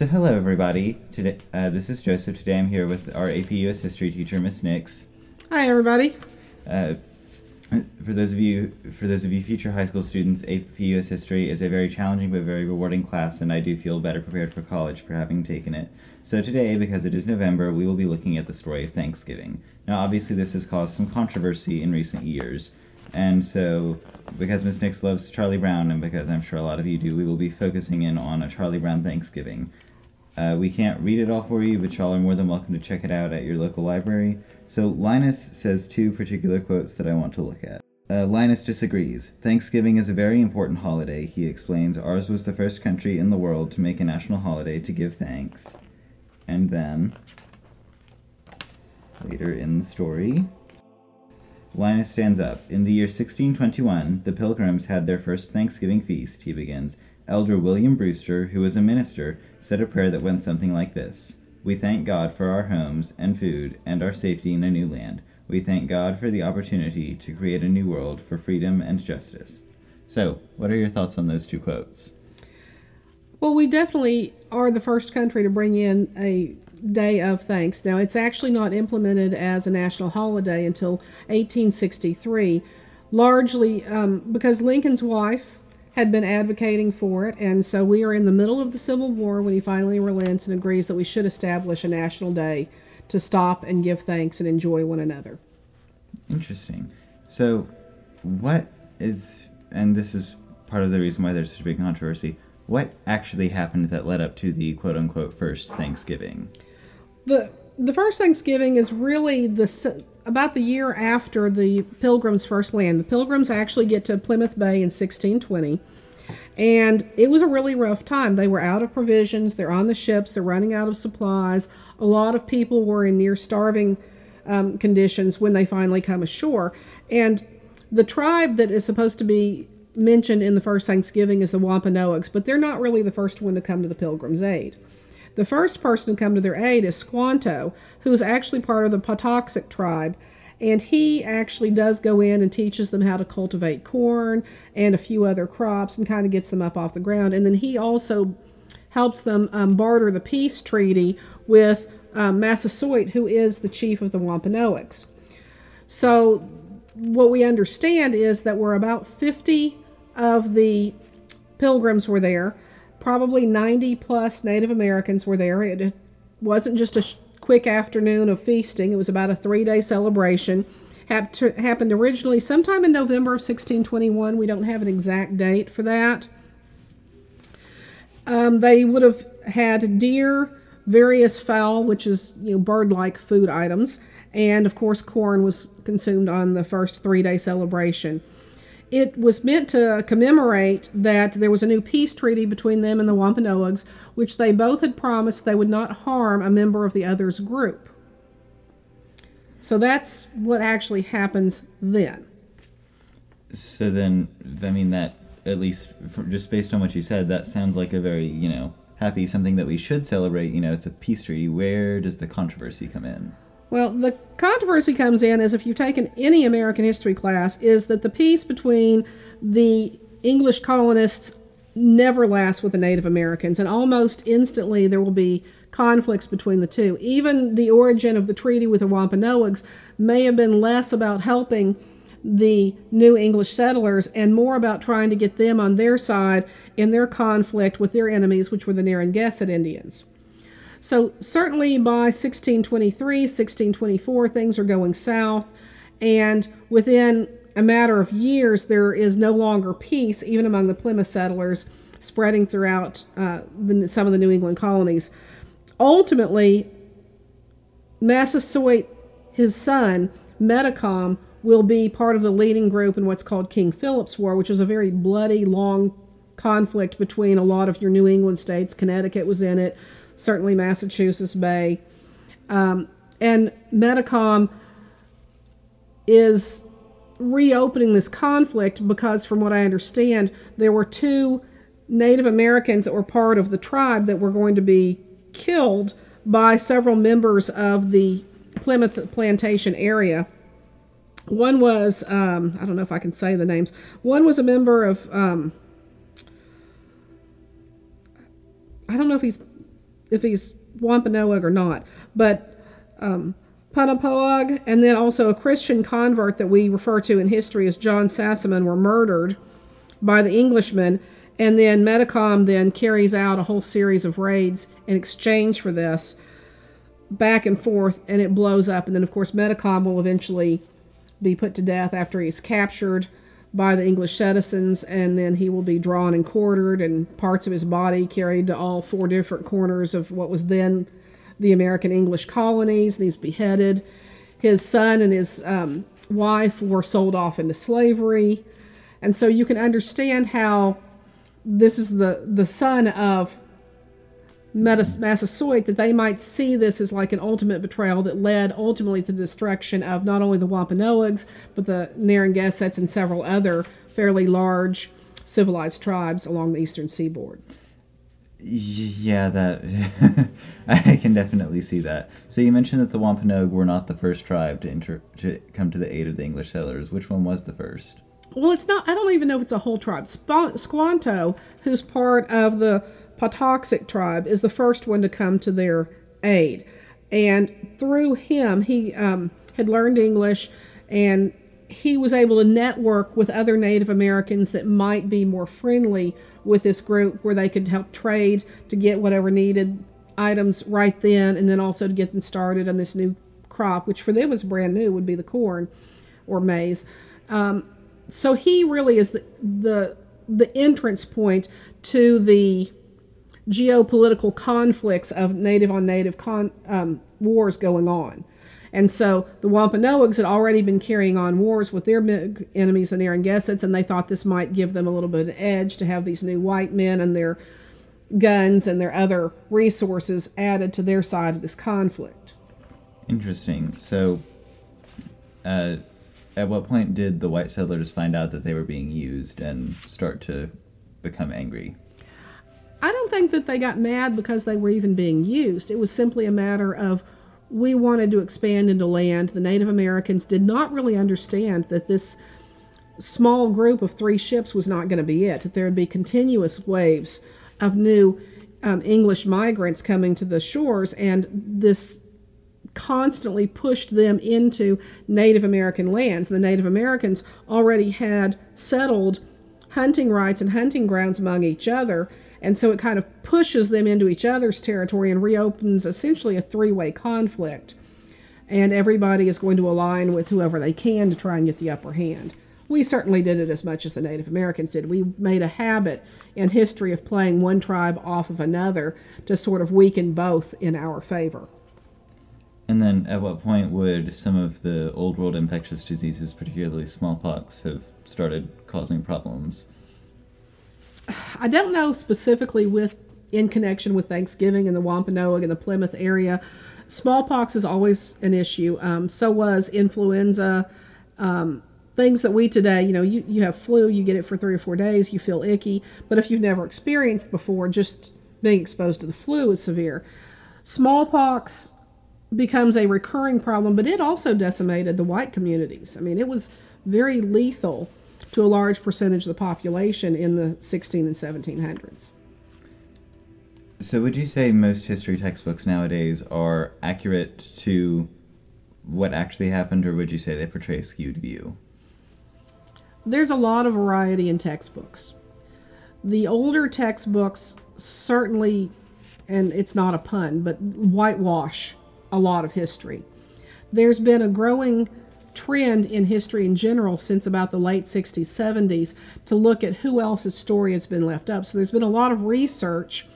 So hello everybody. Today, uh, this is Joseph. Today I'm here with our AP US History teacher, Miss Nix. Hi, everybody. Uh, for those of you, for those of you future high school students, AP US History is a very challenging but very rewarding class, and I do feel better prepared for college for having taken it. So today, because it is November, we will be looking at the story of Thanksgiving. Now, obviously, this has caused some controversy in recent years. And so, because Miss Nix loves Charlie Brown, and because I'm sure a lot of you do, we will be focusing in on a Charlie Brown Thanksgiving. Uh, we can't read it all for you, but y'all are more than welcome to check it out at your local library. So, Linus says two particular quotes that I want to look at. Uh, Linus disagrees. Thanksgiving is a very important holiday, he explains. Ours was the first country in the world to make a national holiday to give thanks. And then, later in the story, Linus stands up. In the year 1621, the Pilgrims had their first Thanksgiving feast, he begins. Elder William Brewster, who was a minister, said a prayer that went something like this We thank God for our homes and food and our safety in a new land. We thank God for the opportunity to create a new world for freedom and justice. So, what are your thoughts on those two quotes? Well, we definitely are the first country to bring in a day of thanks. Now, it's actually not implemented as a national holiday until 1863, largely um, because Lincoln's wife had been advocating for it, and so we are in the middle of the Civil War when he finally relents and agrees that we should establish a national day to stop and give thanks and enjoy one another. Interesting. So, what is, and this is part of the reason why there's such a big controversy, what actually happened that led up to the quote unquote first Thanksgiving? The the first Thanksgiving is really the about the year after the Pilgrims first land. The Pilgrims actually get to Plymouth Bay in 1620, and it was a really rough time. They were out of provisions. They're on the ships. They're running out of supplies. A lot of people were in near starving um, conditions when they finally come ashore, and the tribe that is supposed to be mentioned in the first Thanksgiving is the Wampanoags, but they're not really the first one to come to the Pilgrims' aid. The first person to come to their aid is Squanto, who is actually part of the Patuxet tribe, and he actually does go in and teaches them how to cultivate corn and a few other crops and kind of gets them up off the ground. And then he also helps them um, barter the peace treaty with um, Massasoit, who is the chief of the Wampanoags. So, what we understand is that we're about 50 of the pilgrims were there. Probably 90 plus Native Americans were there. It wasn't just a quick afternoon of feasting, it was about a three day celebration. happened originally sometime in November of 1621. We don't have an exact date for that. Um, they would have had deer, various fowl, which is you know bird-like food items, and of course corn was consumed on the first three-day celebration it was meant to commemorate that there was a new peace treaty between them and the Wampanoags, which they both had promised they would not harm a member of the other's group. So that's what actually happens then. So then, I mean, that, at least just based on what you said, that sounds like a very, you know, happy, something that we should celebrate. You know, it's a peace treaty. Where does the controversy come in? Well, the controversy comes in as if you've taken any American history class, is that the peace between the English colonists never lasts with the Native Americans, and almost instantly there will be conflicts between the two. Even the origin of the treaty with the Wampanoags may have been less about helping the new English settlers and more about trying to get them on their side in their conflict with their enemies, which were the Narragansett Indians. So, certainly by 1623, 1624, things are going south, and within a matter of years, there is no longer peace, even among the Plymouth settlers, spreading throughout uh, the, some of the New England colonies. Ultimately, Massasoit, his son, Metacom, will be part of the leading group in what's called King Philip's War, which is a very bloody, long conflict between a lot of your New England states. Connecticut was in it, certainly Massachusetts Bay. Um, and Metacom is reopening this conflict because, from what I understand, there were two Native Americans that were part of the tribe that were going to be killed by several members of the Plymouth plantation area. One was, um, I don't know if I can say the names, one was a member of, um, I don't know if he's if he's Wampanoag or not. But um, and then also a Christian convert that we refer to in history as John Sassamon were murdered by the Englishmen. And then Metacom then carries out a whole series of raids in exchange for this back and forth, and it blows up. And then, of course, Metacom will eventually be put to death after he's captured by the English citizens, and then he will be drawn and quartered, and parts of his body carried to all four different corners of what was then the American English colonies, and he's beheaded. His son and his um, wife were sold off into slavery, and so you can understand how this is the the son of Massasoit that they might see this as like an ultimate betrayal that led ultimately to the destruction of not only the Wampanoags but the Narragansetts and several other fairly large civilized tribes along the eastern seaboard. Yeah, that I can definitely see that. So you mentioned that the Wampanoag were not the first tribe to enter to come to the aid of the English settlers. Which one was the first? Well, it's not. I don't even know if it's a whole tribe. Squanto, who's part of the Patuxet tribe is the first one to come to their aid. And through him, he um, had learned English and he was able to network with other Native Americans that might be more friendly with this group where they could help trade to get whatever needed items right then and then also to get them started on this new crop, which for them was brand new, would be the corn or maize. Um, so he really is the, the the entrance point to the geopolitical conflicts of native on native con, um, wars going on. And so the Wampanoags had already been carrying on wars with their enemies, the Narragansetts, and they thought this might give them a little bit of edge to have these new white men and their guns and their other resources added to their side of this conflict. Interesting. So, uh, at what point did the white settlers find out that they were being used and start to become angry? I don't think that they got mad because they were even being used. It was simply a matter of we wanted to expand into land. The Native Americans did not really understand that this small group of three ships was not going to be it, that there would be continuous waves of new um, English migrants coming to the shores, and this constantly pushed them into Native American lands. The Native Americans already had settled hunting rights and hunting grounds among each other and so it kind of pushes them into each other's territory and reopens essentially a three way conflict. And everybody is going to align with whoever they can to try and get the upper hand. We certainly did it as much as the Native Americans did. We made a habit in history of playing one tribe off of another to sort of weaken both in our favor. And then, at what point would some of the old world infectious diseases, particularly smallpox, have started causing problems? I don't know specifically with in connection with Thanksgiving in the Wampanoag and the Plymouth area. Smallpox is always an issue. Um, so was influenza. Um, things that we today, you know, you, you have flu, you get it for three or four days, you feel icky. But if you've never experienced before, just being exposed to the flu is severe. Smallpox becomes a recurring problem, but it also decimated the white communities. I mean, it was very lethal to a large percentage of the population in the 16 and 1700s. So, would you say most history textbooks nowadays are accurate to what actually happened, or would you say they portray a skewed view? There's a lot of variety in textbooks. The older textbooks certainly, and it's not a pun, but whitewash a lot of history. There's been a growing trend in history in general since about the late 60s, 70s to look at who else's story has been left up. So there's been a lot of research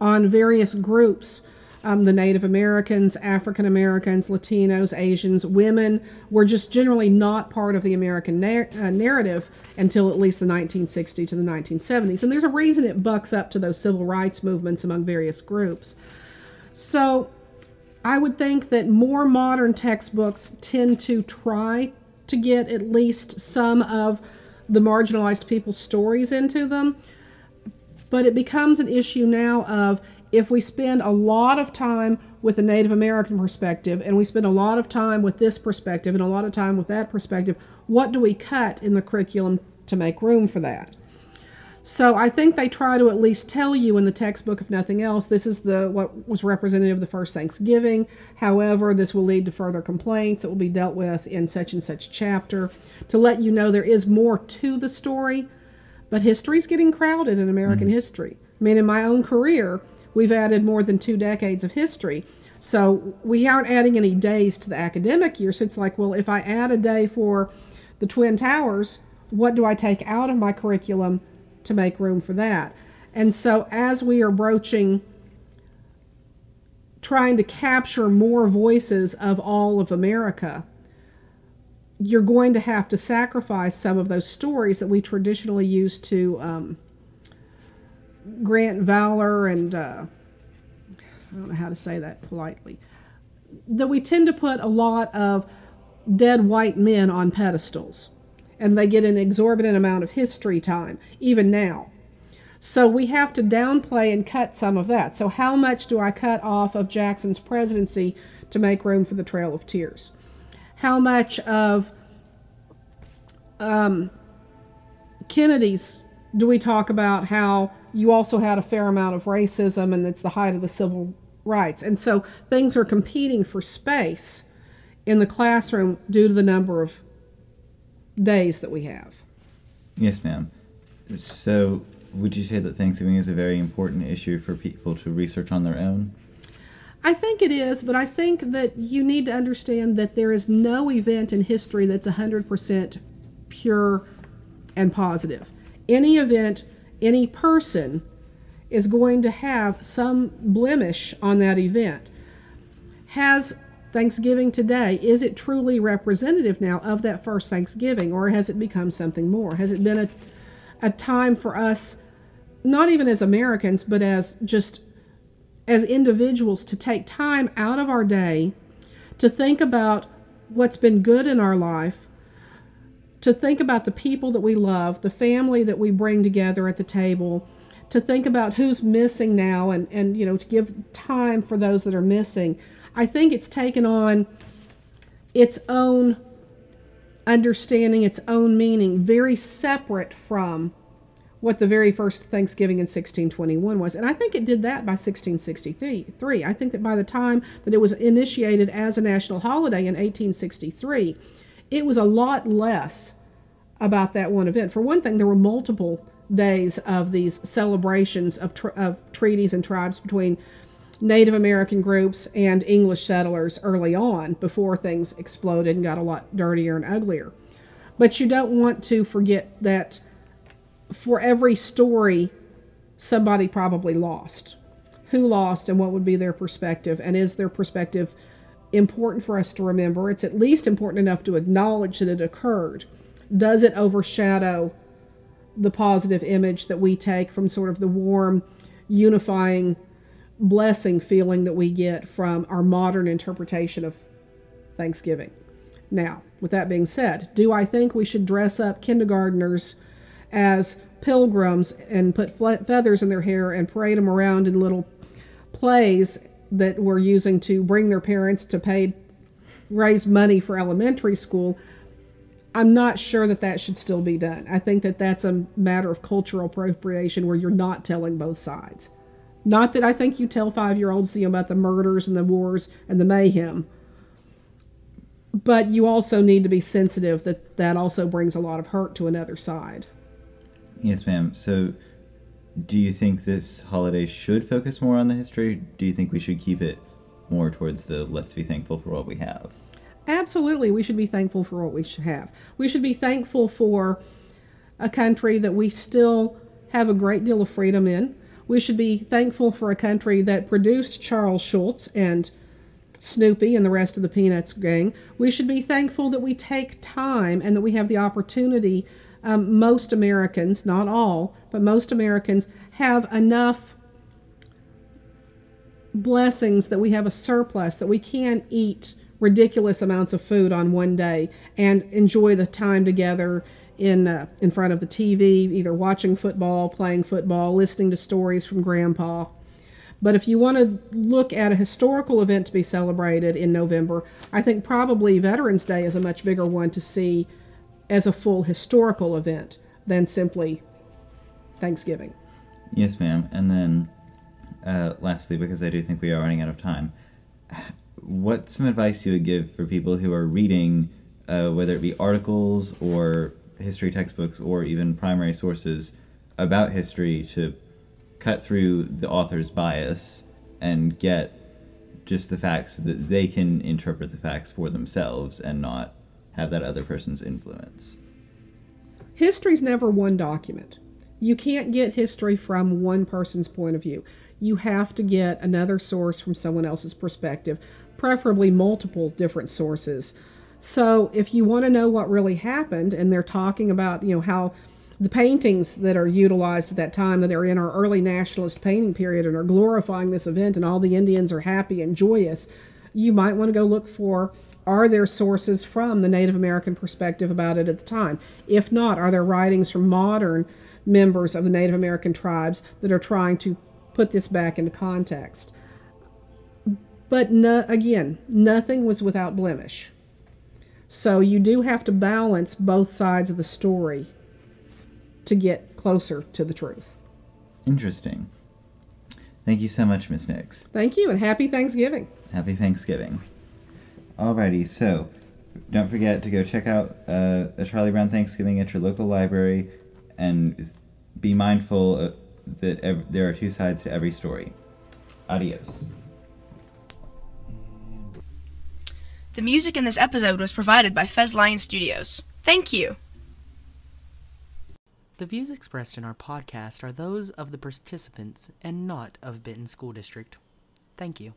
on various groups. Um, the Native Americans, African Americans, Latinos, Asians, women were just generally not part of the American uh, narrative until at least the 1960s to the 1970s. And there's a reason it bucks up to those civil rights movements among various groups. So I would think that more modern textbooks tend to try to get at least some of the marginalized people's stories into them. But it becomes an issue now of if we spend a lot of time with the Native American perspective and we spend a lot of time with this perspective and a lot of time with that perspective, what do we cut in the curriculum to make room for that? So I think they try to at least tell you in the textbook, if nothing else, this is the what was representative of the first Thanksgiving. However, this will lead to further complaints. It will be dealt with in such and such chapter to let you know there is more to the story. But history's getting crowded in American mm-hmm. history. I mean, in my own career, we've added more than two decades of history. So we aren't adding any days to the academic year. So it's like, well, if I add a day for the Twin Towers, what do I take out of my curriculum to make room for that? And so as we are broaching trying to capture more voices of all of America, you're going to have to sacrifice some of those stories that we traditionally use to um, grant valor and uh, I don't know how to say that politely, that we tend to put a lot of dead white men on pedestals, and they get an exorbitant amount of history time, even now. So we have to downplay and cut some of that. So, how much do I cut off of Jackson's presidency to make room for the Trail of Tears? How much of um, Kennedy's do we talk about how you also had a fair amount of racism and it's the height of the civil rights. And so things are competing for space in the classroom due to the number of days that we have. Yes, ma'am. So, would you say that Thanksgiving is a very important issue for people to research on their own? I think it is, but I think that you need to understand that there is no event in history that's 100% pure and positive. Any event, any person is going to have some blemish on that event. Has Thanksgiving today, is it truly representative now of that first Thanksgiving, or has it become something more? Has it been a, a time for us, not even as Americans, but as just as individuals, to take time out of our day to think about what's been good in our life, to think about the people that we love, the family that we bring together at the table, to think about who's missing now and, and you know to give time for those that are missing i think it's taken on its own understanding its own meaning very separate from what the very first thanksgiving in 1621 was. And i think it did that by 1663 i think that by the time that it was initiated as a national holiday in 1863 it was a lot less about that one event. For one thing there were multiple days of these celebrations of, tr- of treaties and tribes between Native American groups and English settlers early on before things exploded and got a lot dirtier and uglier. But you don't want to forget that for every story, somebody probably lost. Who lost and what would be their perspective? And is their perspective important for us to remember? It's at least important enough to acknowledge that it occurred. Does it overshadow the positive image that we take from sort of the warm, unifying blessing feeling that we get from our modern interpretation of Thanksgiving. Now, with that being said, do I think we should dress up kindergarteners as pilgrims and put feathers in their hair and parade them around in little plays that we're using to bring their parents to pay raise money for elementary school? I'm not sure that that should still be done. I think that that's a matter of cultural appropriation where you're not telling both sides. Not that I think you tell five year olds you know, about the murders and the wars and the mayhem, but you also need to be sensitive that that also brings a lot of hurt to another side. Yes, ma'am. So, do you think this holiday should focus more on the history? Do you think we should keep it more towards the let's be thankful for what we have? Absolutely, we should be thankful for what we should have. We should be thankful for a country that we still have a great deal of freedom in. We should be thankful for a country that produced Charles Schulz and Snoopy and the rest of the Peanuts gang. We should be thankful that we take time and that we have the opportunity. Um, most Americans, not all, but most Americans have enough blessings that we have a surplus, that we can eat ridiculous amounts of food on one day and enjoy the time together in uh, in front of the TV, either watching football, playing football, listening to stories from grandpa. But if you want to look at a historical event to be celebrated in November, I think probably Veterans Day is a much bigger one to see as a full historical event than simply Thanksgiving. Yes, ma'am. And then, uh, lastly, because I do think we are running out of time, what some advice you would give for people who are reading, uh, whether it be articles or history textbooks or even primary sources about history, to cut through the author's bias and get just the facts so that they can interpret the facts for themselves and not have that other person's influence. History's never one document. You can't get history from one person's point of view. You have to get another source from someone else's perspective, preferably multiple different sources. So if you want to know what really happened and they're talking about, you know, how the paintings that are utilized at that time that are in our early nationalist painting period and are glorifying this event and all the Indians are happy and joyous, you might want to go look for are there sources from the Native American perspective about it at the time? If not, are there writings from modern members of the Native American tribes that are trying to put this back into context? But no, again, nothing was without blemish. So you do have to balance both sides of the story to get closer to the truth. Interesting. Thank you so much, Miss Nix. Thank you, and happy Thanksgiving. Happy Thanksgiving. Alrighty, so don't forget to go check out uh, a Charlie Brown Thanksgiving at your local library and be mindful that ev- there are two sides to every story. Adios. The music in this episode was provided by Fez Lion Studios. Thank you. The views expressed in our podcast are those of the participants and not of Benton School District. Thank you.